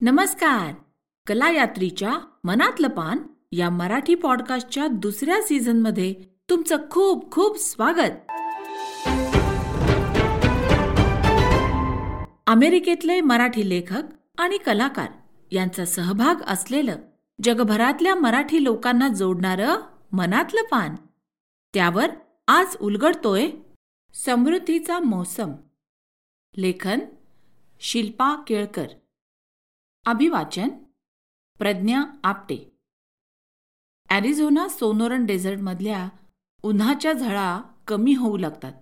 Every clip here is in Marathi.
नमस्कार. कलायात्रीच्या मनातलं पान या मराठी पॉडकास्टच्या दुसऱ्या सीझनमध्ये तुमचं खूप खूप स्वागत. अमेरिकेतले मराठी लेखक आणि कलाकार यांचा सहभाग असलेलं जगभरातल्या मराठी लोकांना जोडणारं मनातलं पान. त्यावर आज उलगडतोय समृद्धीचा मोसम. लेखन शिल्पा केळकर. अभिवाचन प्रज्ञा आपटे. ॲरिझोना सोनोरन डेझर्टमधल्या उन्हाच्या झळा कमी होऊ लागतात.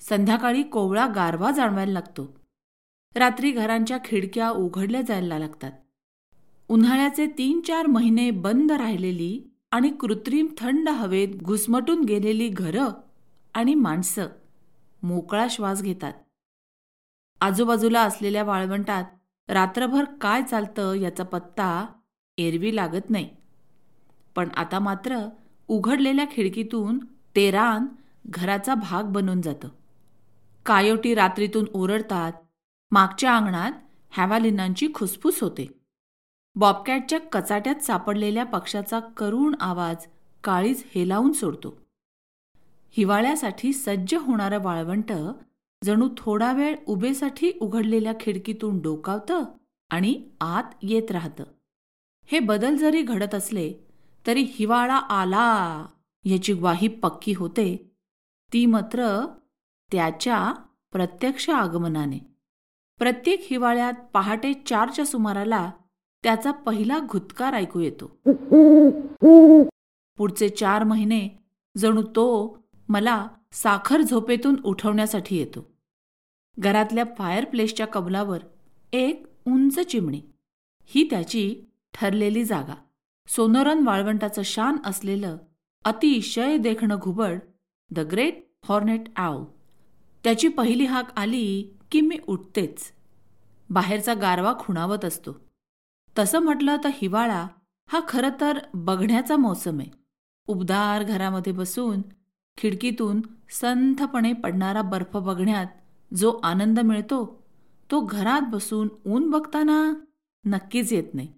संध्याकाळी कोवळा गारवा जाणवायला लागतो. रात्री घरांच्या खिडक्या उघडल्या जायला लागतात. उन्हाळ्याचे तीन चार महिने बंद राहिलेली आणि कृत्रिम थंड हवेत घुसमटून गेलेली घरं आणि माणसं मोकळा श्वास घेतात. आजूबाजूला असलेल्या वाळवंटात रात्रभर काय चालतं याचा पत्ता एरवी लागत नाही. पण आता मात्र उघडलेल्या खिडकीतून तेरान घराचा भाग बनून जातं. कायोटी रात्रीतून ओरडतात मागच्या अंगणात हॅवालिनांची खुसफुस होते. बॉबकॅटच्या कचाट्यात सापडलेल्या पक्षाचा करुण आवाज काळीज हेलावून सोडतो. हिवाळ्यासाठी सज्ज होणारं वाळवंट जणू थोडा वेळ उभेसाठी उघडलेल्या खिडकीतून डोकावतं आणि आत येत राहतं. हे बदल जरी घडत असले तरी हिवाळा आला याची ग्वाही पक्की होते. ती मात्र त्याच्या प्रत्यक्ष आगमनाने. प्रत्येक हिवाळ्यात पहाटे चारच्या सुमाराला त्याचा पहिला घुतकार ऐकू येतो. पुढचे चार महिने जणू तो मला साखर झोपेतून उठवण्यासाठी येतो. घरातल्या फायरप्लेसच्या कबलावर एक उंच चिमणी. ही त्याची ठरलेली जागा. सोनोरन वाळवंटाचं शान असलेलं अतिशय देखणं घुबड द ग्रेट हॉर्नेट आव त्याची पहिली हाक आली की मी उठतेच. बाहेरचा गारवा खुणावत असतो. तसं म्हटलं तर हिवाळा हा खरं तर बघण्याचा मोसम आहे. उबदार घरामध्ये बसून खिडकीतून संथपणे पडणारा बर्फ बघण्यात जो आनंद मिळतो तो घरात बसून ऊन बघताना नक्कीच येत नाही.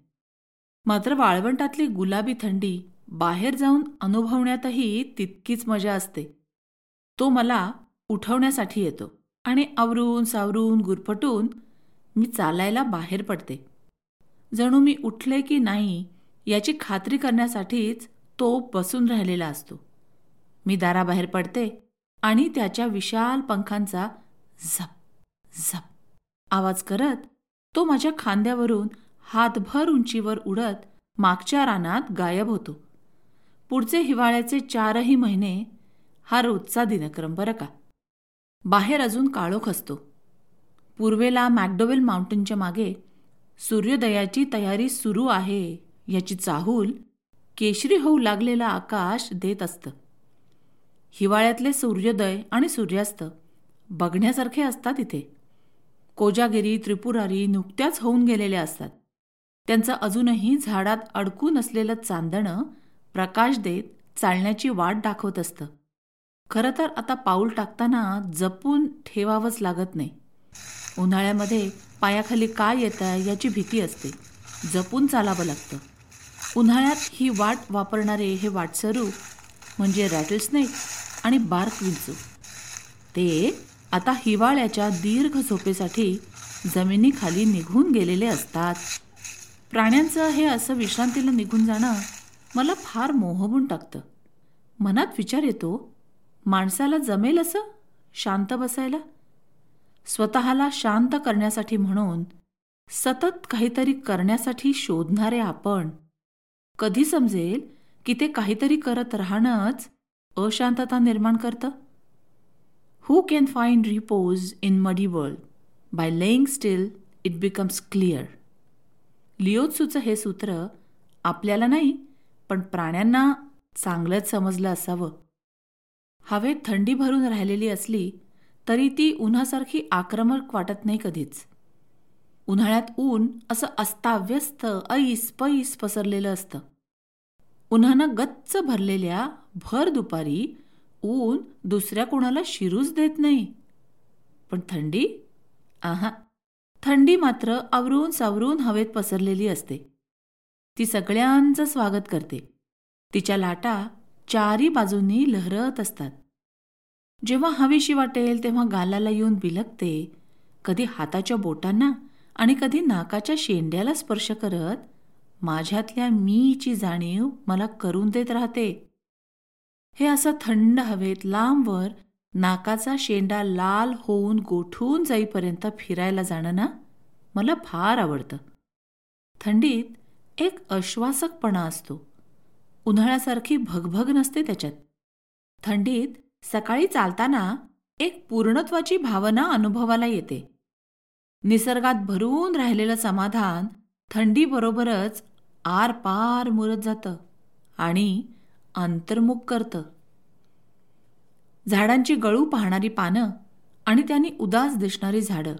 मात्र वाळवंटातली गुलाबी थंडी बाहेर जाऊन अनुभवण्यातही तितकीच मजा असते. तो मला उठवण्यासाठी येतो आणि आवरून सावरून गुरफटून मी चालायला बाहेर पडते. जणू मी उठले की नाही याची खात्री करण्यासाठीच तो बसून राहिलेला असतो. मी दाराबाहेर पडते आणि त्याच्या विशाल पंखांचा झप झप. आवाज करत तो माझ्या खांद्यावरून हातभर उंचीवर उडत मागच्या रानात गायब होतो. पुढचे हिवाळ्याचे चारही महिने हा रोजचा दिनक्रम बरं का? बाहेर अजून काळोख असतो. पूर्वेला मॅकडोवेल माउंटनच्या मागे सूर्योदयाची तयारी सुरू आहे याची चाहूल केशरी होऊ लागलेलं आकाश देत असतं. हिवाळ्यातले सूर्योदय आणि सूर्यास्त बघण्यासारखे असतात इथे. कोजागिरी त्रिपुरारी नुकत्याच होऊन गेलेल्या असतात. त्यांचं अजूनही झाडात अडकून असलेलं चांदणं प्रकाश देत चालण्याची वाट दाखवत असतं. खरं तर आता पाऊल टाकताना जपून ठेवावंच लागत नाही. उन्हाळ्यामध्ये पायाखाली काय येतं याची भीती असते. जपून चालावं लागतं. उन्हाळ्यात ही वाट वापरणारे हे वाटसरू म्हणजे रॅटलस्नेक आणि बार्क विंचू ते आता हिवाळ्याच्या दीर्घ झोपेसाठी जमिनीखाली निघून गेलेले असतात. प्राण्यांचं हे असं विश्रांतीला निघून जाणं मला फार मोहबून टाकतं. मनात विचार येतो माणसाला जमेल असं? शांत बसायला? स्वतःला शांत करण्यासाठी म्हणून सतत काहीतरी करण्यासाठी शोधणारे आपण. कधी समजेल की ते काहीतरी करत राहणंच अशांतता निर्माण करतं? Who can find repose in muddy world by laying still it becomes clear लिओत्सूचं हे सूत्र आपल्याला नाही पण प्राण्यांना चांगलंच समजलं असावं. हवेत थंडी भरून राहिलेली असली तरी ती उन्हासारखी आक्रमक वाटत नाही कधीच. उन्हाळ्यात ऊन असं अस्ताव्यस्त ऐस पैस पसरलेलं असतं. उन्हानं गच्च भरलेल्या भर दुपारी ऊन दुसऱ्या कोणाला शिरूच देत नाही. पण थंडी? आहा. थंडी मात्र आवरून सावरून हवेत पसरलेली असते. ती सगळ्यांचं स्वागत करते. तिच्या लाटा चारी बाजूंनी लहरत असतात. जेव्हा हवीशी वाटेल तेव्हा गालाला येऊन बिलकते कधी हाताच्या बोटांना आणि कधी नाकाच्या शेंड्याला स्पर्श करत माझ्यातल्या मीची जाणीव मला करून देत राहते. हे असं थंड हवेत लांबवर नाकाचा शेंडा लाल होऊन गोठून जाईपर्यंत फिरायला जाणं ना मला फार आवडतं. थंडीत एक अश्वासकपणा असतो. उन्हाळ्यासारखी भगभग नसते त्याच्यात. थंडीत सकाळी चालताना एक पूर्णत्वाची भावना अनुभवाला येते. निसर्गात भरून राहिलेलं समाधान थंडीबरोबरच आरपार मुरत जातं आणि अंतर्मुख करतं. झाडांची गळू पाहणारी पानं आणि त्यांनी उदास दिसणारी झाडं.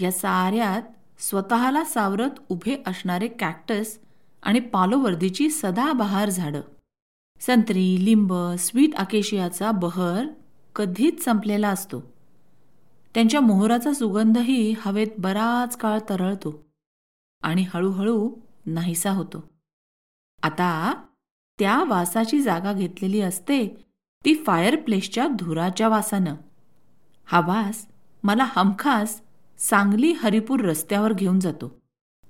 या साऱ्यात स्वतःला सावरत उभे असणारे कॅक्टस आणि पालोवर्दीची सदाबहार झाडं. संत्री लिंब स्वीट अकेशियाचा बहर कधीच संपलेला असतो. त्यांच्या मोहराचा सुगंधही हवेत बराच काळ तरळतो आणि हळूहळू नाहीसा होतो. आता त्या वासाची जागा घेतलेली असते ती फायरप्लेसच्या धुराच्या वासानं. हा वास मला हमखास सांगली हरिपूर रस्त्यावर घेऊन जातो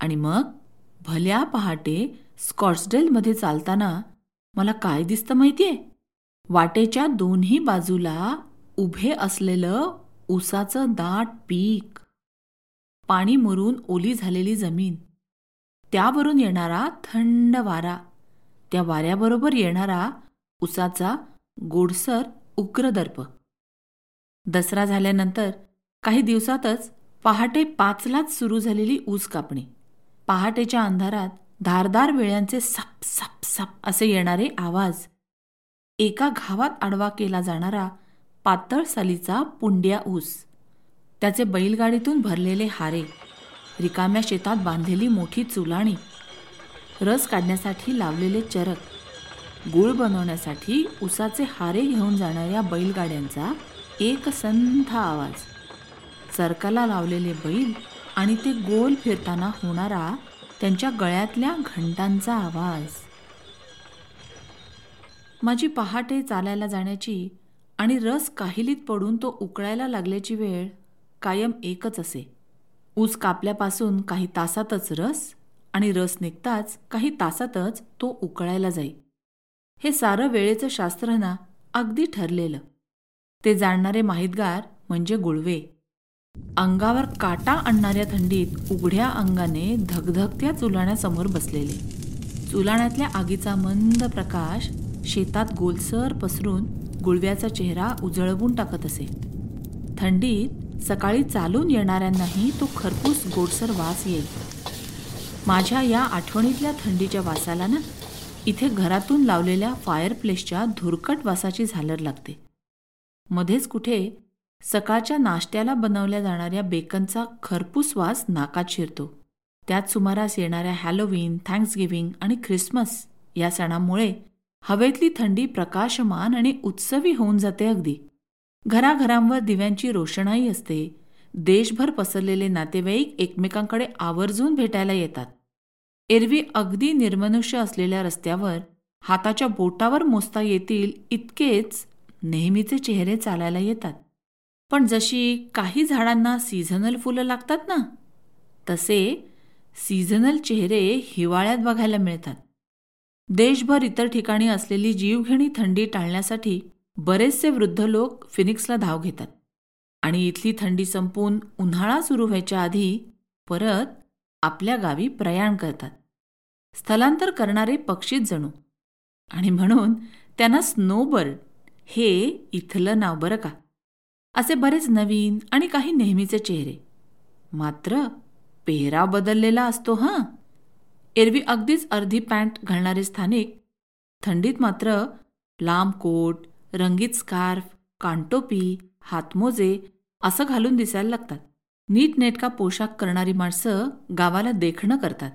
आणि मग भल्या पहाटे स्कॉट्सडेलमध्ये चालताना मला काय दिसतं माहितीये? वाटेच्या दोन्ही बाजूला उभे असलेलं उसाचं दाट पीक. पाणी मुरून ओली झालेली जमीन. त्यावरून येणारा थंड वारा. त्या वाऱ्याबरोबर येणारा उसाचा गोडसर उग्रदर्प. दसरा झाल्यानंतर काही दिवसातच पहाटे पाचलाच सुरू झालेली ऊस कापणी. पहाटेच्या अंधारात धारदार वेळ्यांचे सप सप सप असे येणारे आवाज. एका घावात आडवा केला जाणारा पातळ सालीचा पुंड्या ऊस. त्याचे बैलगाडीतून भरलेले हारे. रिकाम्या शेतात बांधलेली मोठी चुलाणी. रस काढण्यासाठी लावलेले चरक. गुळ बनवण्यासाठी उसाचे हारे घेऊन जाणाऱ्या बैलगाड्यांचा एक संथ आवाज. चरकाला लावलेले बैल आणि ते गोल फिरताना होणारा त्यांच्या गळ्यातल्या घंटांचा आवाज. माझी पहाटे चालायला जाण्याची आणि रस काहिलीत पडून तो उकळायला लागल्याची वेळ कायम एकच असे. ऊस कापल्यापासून काही तासातच रस आणि रस निघताच काही तासातच तो उकळायला जाई. हे सारं वेळेचं शास्त्र ना अगदी ठरलेलं. ते जाणणारे माहितगार म्हणजे गुळवे. अंगावर काटा आणणाऱ्या थंडीत उघड्या अंगाने धगधगत्या चुलाण्यासमोर बसलेले. चुलाण्यातल्या आगीचा मंद प्रकाश शेतात गोलसर पसरून गुळव्याचा चेहरा उजळवून टाकत असे. थंडीत सकाळी चालून येणाऱ्यांनाही तो खरपूस गोडसर वास येईल. माझ्या या आठवणीतल्या थंडीच्या वासाला ना इथे घरातून लावलेल्या फायरप्लेसच्या धुरकट वासाची झालर लागते. मध्येच कुठे सकाळच्या नाश्त्याला बनवल्या जाणाऱ्या बेकनचा खरपूस वास नाकात शिरतो. त्यात सुमारास येणाऱ्या हॅलोवीन थँक्सगिव्हिंग आणि ख्रिसमस या सणामुळे हवेतली थंडी प्रकाशमान आणि उत्सवी होऊन जाते अगदी. घराघरांवर दिव्यांची रोषणाई असते देशभर पसरलेले नातेवाईक एकमेकांकडे आवर्जून भेटायला येतात. एरवी अगदी निर्मनुष्य असलेल्या रस्त्यावर हाताच्या बोटावर मोजता येतील इतकेच नेहमीचे चेहरे चालायला येतात. पण जशी काही झाडांना सीझनल फुलं लागतात ना तसे सीझनल चेहरे हिवाळ्यात बघायला मिळतात. देशभर इतर ठिकाणी असलेली जीवघेणी थंडी टाळण्यासाठी बरेचसे वृद्ध लोक फिनिक्सला धाव घेतात. आणि इथली थंडी संपून उन्हाळा सुरू व्हायच्या आधी परत आपल्या गावी प्रयाण करतात. स्थलांतर करणारे पक्षीच जणू. आणि म्हणून त्यांना स्नोबर्ड हे इथलं नाव बरं का? असे बरेच नवीन आणि काही नेहमीचे चेहरे. मात्र पेहराव बदललेला असतो हां? एरवी अगदीच अर्धी पॅन्ट घालणारे स्थानिक थंडीत मात्र लांब कोट रंगीत स्कार्फ कानटोपी हातमोजे असं घालून दिसायला लागतात. नीटनेटका पोशाख करणारी माणसं गावाला देखणं करतात.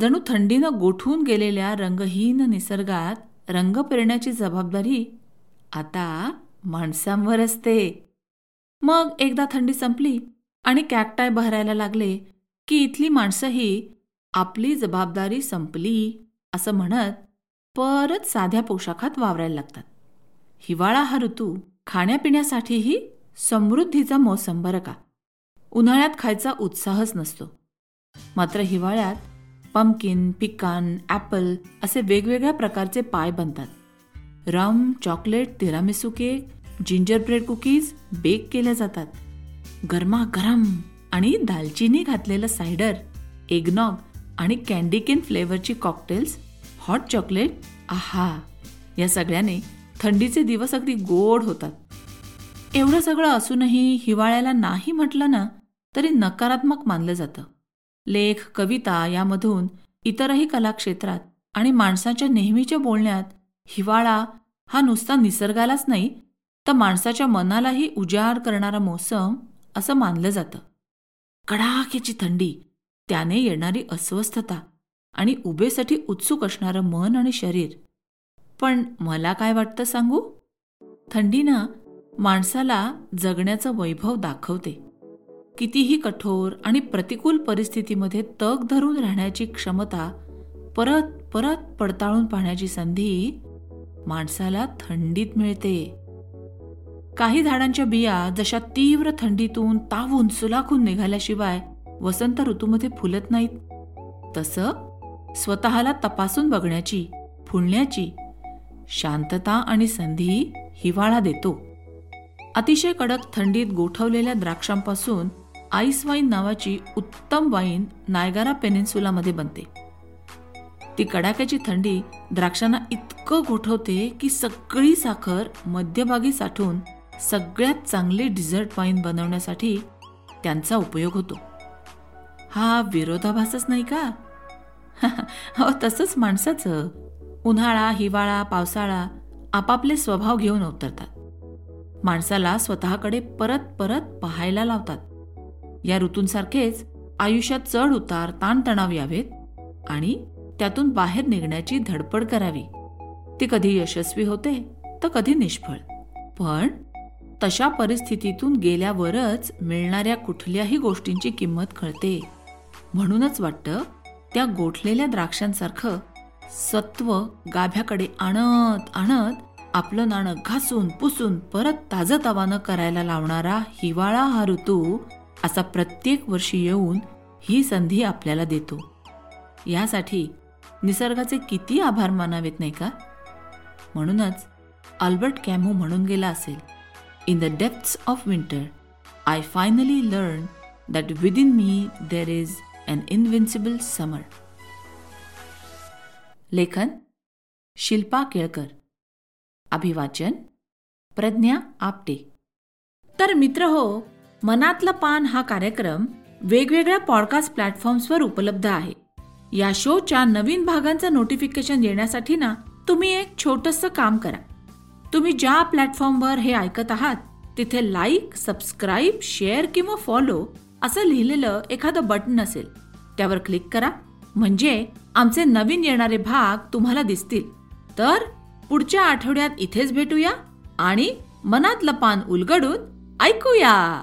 जणू थंडीनं गोठून गेलेल्या रंगहीन निसर्गात रंग पेरण्याची जबाबदारी आता माणसांवर असते. मग एकदा थंडी संपली आणि कॅकटाय बहरायला लागले की इथली माणसंही आपली जबाबदारी संपली असं म्हणत परत साध्या पोशाखात वावरायला लागतात. हिवाळा हा ऋतू खाण्यापिण्यासाठीही समृद्धीचा मोसम बरं का? उन्हाळ्यात खायचा उत्साहच नसतो. मात्र हिवाळ्यात पम्पकिन पिकान ॲपल असे वेगवेगळ्या प्रकारचे पाय बनतात. Rum chocolate tiramisu cake ginger bread cookies bake केल्या जातात. गरमागरम आणि दालचिनी घातलेलं सायडर एगनॉग आणि कॅन्डी केन फ्लेवरची कॉकटेल्स हॉट चॉकलेट आहा या सगळ्याने थंडीचे दिवस अगदी गोड होतात. एवढं सगळं असूनही हिवाळ्याला नाही म्हटलं ना तरी नकारात्मक मानलं जातं. लेख कविता यामधून इतरही कलाक्षेत्रात आणि माणसाच्या नेहमीच्या बोलण्यात हिवाळा हा नुसता निसर्गालाच नाही तर माणसाच्या मनालाही उजाड करणारा मोसम असं मानलं जातं. कडाक्याची थंडी त्याने येणारी अस्वस्थता आणि उभेसाठी उत्सुक असणारं मन आणि शरीर. पण मला काय वाटतं सांगू? थंडीनं माणसाला जगण्याचं वैभव दाखवते. कितीही कठोर आणि प्रतिकूल परिस्थितीमध्ये तग धरून राहण्याची क्षमता परत परत पडताळून पाहण्याची संधी माणसाला थंडीत मिळते. काही झाडांच्या बिया जशा तीव्र थंडीतून तावून सुलाखून निघाल्याशिवाय वसंत ऋतूमध्ये फुलत नाहीत. तसं स्वतःला तपासून बघण्याची फुलण्याची शांतता आणि संधी हिवाळा देतो. अतिशय कडक थंडीत गोठवलेल्या द्राक्षांपासून आईस वाईन नावाची उत्तम वाईन नायगारा पेनिन्सुलामध्ये बनते. ती कडाक्याची थंडी द्राक्षांना इतकं गोठवते की सगळी साखर मध्यभागी साठून सगळ्यात चांगली डिझर्ट वाईन बनवण्यासाठी त्यांचा उपयोग होतो. हा विरोधाभासच नाही का? हो तसंच माणसाचं. उन्हाळा हिवाळा पावसाळा आपापले स्वभाव घेऊन उतरतात. माणसाला स्वतःकडे परत परत पाहायला लावतात. या ऋतूंसारखेच आयुष्यात चढ उतार ताणतणाव यावेत आणि त्यातून बाहेर निघण्याची धडपड करावी. ती कधी यशस्वी होते तर कधी निष्फळ. पण तशा परिस्थितीतून गेल्यावरच मिळणाऱ्या कुठल्याही गोष्टींची किंमत कळते. म्हणूनच वाटतं त्या गोठलेल्या द्राक्षांसारखं सत्व गाभ्याकडे आणत आणत आपलं नाणं घासून पुसून परत ताजं तवानं करायला लावणारा हिवाळा हा ऋतू असा प्रत्येक वर्षी येऊन ही संधी आपल्याला देतो. यासाठी निसर्गाचे किती आभार मानावेत नाही का? म्हणूनच अल्बर्ट कॅमो म्हणून गेला असेल. In the depths of winter I finally learn that within me there is an invincible summer. लेखन शिल्पा केळकर. अभिवाचन प्रज्ञा आपटे. तर मित्र हो मनातलं पान हा कार्यक्रम वेगवेगळ्या पॉडकास्ट प्लॅटफॉर्म्सवर उपलब्ध आहे. या शोच्या नवीन भागांचं नोटिफिकेशन येण्यासाठी ना तुम्ही एक छोटंसं काम करा. तुम्ही ज्या प्लॅटफॉर्मवर हे ऐकत आहात तिथे लाईक सबस्क्राईब शेअर किंवा फॉलो असं लिहिलेलं एखादं बटन असेल. त्यावर क्लिक करा. म्हणजे आमचे नवीन येणारे भाग तुम्हाला दिसतील. तर पुढच्या आठवड्यात इथेच भेटूया आणि मनातलं पान उलगडून ऐकूया.